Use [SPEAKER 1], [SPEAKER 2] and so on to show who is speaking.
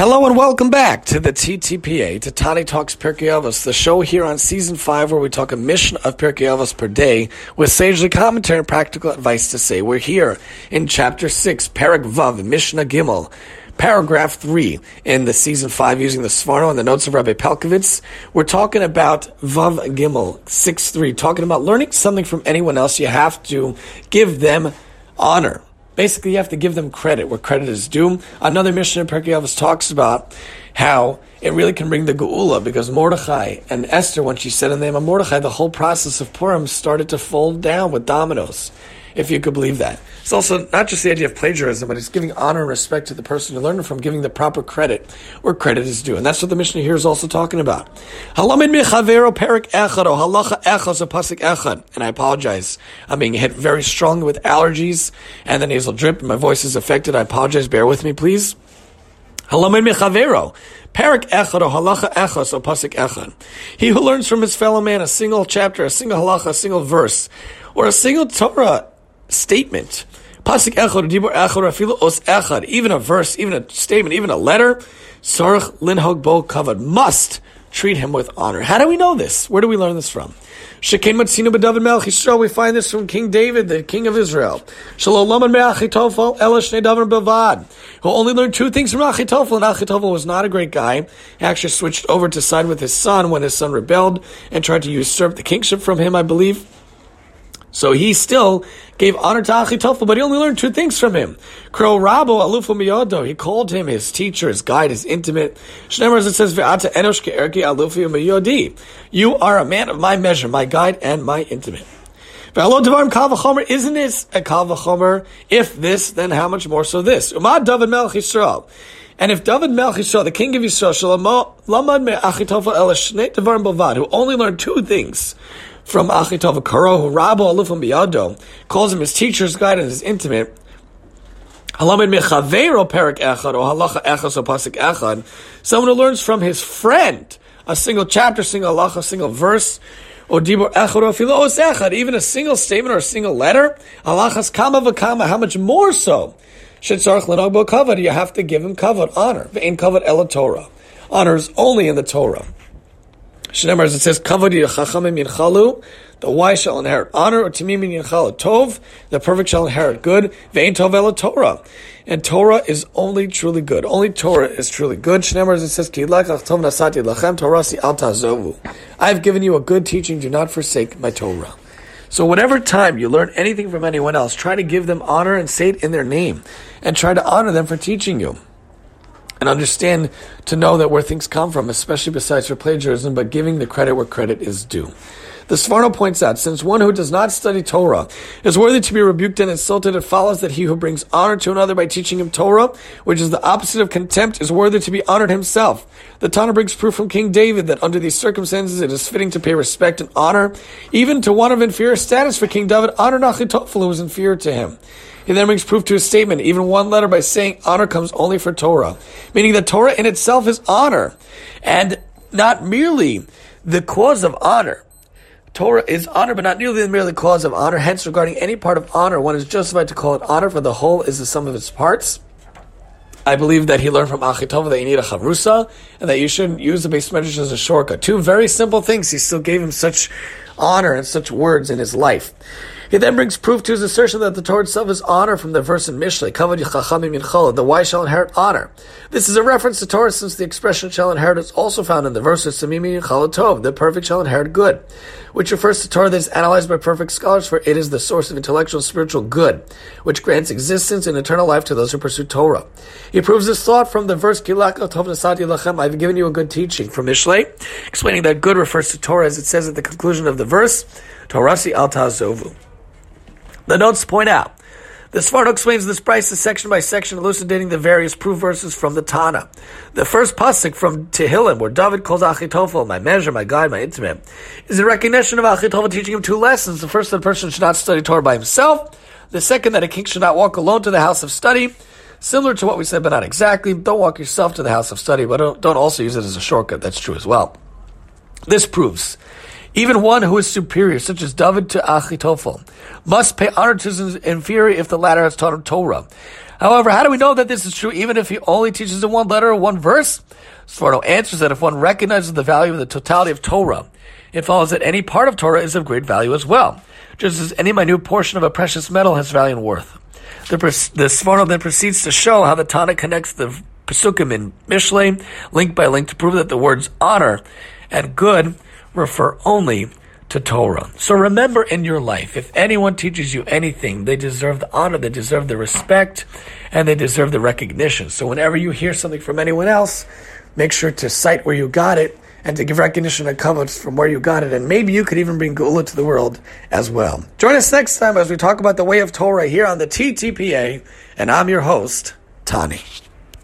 [SPEAKER 1] Hello and welcome back to the TTPA, to Tani Talks Pirkei Avos, the show here on season five where we talk a Mishnah of Pirkei Avos per day with sagely commentary and practical advice to say. We're here in chapter six, Parak Vav, Mishnah Gimel, paragraph three in the season five using the Sforno and the notes of Rabbi Pelcovitz. We're talking about Vav Gimel, six three, talking about learning something from anyone else. You have to give them honor. Basically, you have to give them credit where credit is due. Another Mishnah in Pirkei Avos talks about how it really can bring the geula because Mordechai and Esther, when she said the name of Mordechai, the whole process of Purim started to fold down with dominoes if you could believe that. It's also not just the idea of plagiarism, but it's giving honor and respect to the person you learn from, giving the proper credit where credit is due. And that's what the Mishnah here is also talking about. Halomin Michavero, Perik Echaro, Halakha Echos, Opasik Echan. And I apologize. I'm being hit very strongly with allergies and the nasal drip, my voice is affected. I apologize. Bear with me, please. Parak echad or halacha echad or pasuk echad. He who learns from his fellow man a single chapter, a single halacha, a single verse, or a single Torah statement. Pasuk echad, dibur echad, os echad, even a verse, even a statement, even a letter, sarach linhog bo kavod, must treat him with honor. How do we know this? Where do we learn this from? B'David Yisrael. We find this from King David, the king of Israel. Shalom Bavad, who only learned two things from Achitofel, and Achitofel was not a great guy. He actually switched over to side with his son when his son rebelled and tried to usurp the kingship from him, I believe. So he still gave honor to Achitophel, but he only learned two things from him. Kro Rabo Alufu Miyodo, he called him his teacher, his guide, his intimate. Shnemer, it says, Ve'ata Enosh Ke'erki Alufu Miyodi. You are a man of my measure, my guide, and my intimate. Ve'alo Devarim Kal isn't this a Kal If this, then how much more so this? Umad David Melech Yisrael. And if David Melech Yisrael, the king of Yisrael, Lamad Me Achitophel El Devarim Bavad, who only learned two things, from Achitov Karo, Rabbo Alufim Biyado, calls him his teacher's guide and his intimate. Someone who learns from his friend a single chapter, single halacha, a single verse, or Dibur Echad, or Echad, even a single statement or a single letter, Halachas Kama Vakama, how much more so? Shetzarch Lenogbo Kavod, you have to give him Kavod, honor. Ve'in Kavod Ela Torah. Honor is only in the Torah. Shnemar, as it says, Kavod Chachamim Yinchalu, the wise shall inherit honor, or Tamim Yinchalu Tov, the perfect shall inherit good, Vein Tov Ela Torah. And Torah is only truly good. Only Torah is truly good. Shnemar, as it says, Ki Tov Nasati Lachem Torasi Al Tazovu. I have given you a good teaching, do not forsake my Torah. So whatever time you learn anything from anyone else, try to give them honor and say it in their name, and try to honor them for teaching you and understand to know that where things come from, especially besides for plagiarism, but giving the credit where credit is due. The Sforno points out, since one who does not study Torah is worthy to be rebuked and insulted, it follows that he who brings honor to another by teaching him Torah, which is the opposite of contempt, is worthy to be honored himself. The Tana brings proof from King David that under these circumstances it is fitting to pay respect and honor, even to one of inferior status for King David, honor Achitophel, who was inferior to him. He then brings proof to his statement, even one letter, by saying honor comes only for Torah, meaning that Torah in itself is honor, and not merely the cause of honor. Torah is honor, but not nearly merely the cause of honor. Hence, regarding any part of honor, one is justified to call it honor, for the whole is the sum of its parts. I believe that he learned from Achitova that you need a chavrusa, and that you shouldn't use the base measures as a shortcut. Two very simple things. He still gave him such honor and such words in his life. He then brings proof to his assertion that the Torah itself is honor from the verse in Mishlei, Kavod Yichachamim Yinchala, the wise shall inherit honor. This is a reference to Torah since the expression shall inherit is also found in the verse of Samimi Yinchala Tov, the perfect shall inherit good, which refers to Torah that is analyzed by perfect scholars for it is the source of intellectual spiritual good, which grants existence and eternal life to those who pursue Torah. He proves this thought from the verse Kilak Tov Nasati Lachem, I've given you a good teaching from Mishlei, explaining that good refers to Torah as it says at the conclusion of the verse, Torasi Al Tazovu. The notes point out. The Sforno explains this price section by section, elucidating the various proof verses from the Tana. The first pasuk from Tehillim, where David calls Achitophel, my measure, my guide, my intimate, is a recognition of Achitophel teaching him two lessons. The first, that a person should not study Torah by himself. The second, that a king should not walk alone to the house of study. Similar to what we said, but not exactly. Don't walk yourself to the house of study, but don't also use it as a shortcut. That's true as well. This proves even one who is superior, such as David to Achitophel, must pay honor to his inferior if the latter has taught him Torah. However, how do we know that this is true even if he only teaches in one letter or one verse? Sforno answers that if one recognizes the value of the totality of Torah, it follows that any part of Torah is of great value as well, just as any minute portion of a precious metal has value and worth. The, the Sforno then proceeds to show how the Tana connects the Pesukim in Mishle, link by link, to prove that the words honor and good refer only to Torah. So remember in your life, if anyone teaches you anything, they deserve the honor, they deserve the respect, and they deserve the recognition. So whenever you hear something from anyone else, make sure to cite where you got it and to give recognition and comes from where you got it. And maybe you could even bring Geula to the world as well. Join us next time as we talk about the way of Torah here on the TTPA. And I'm your host, Tani.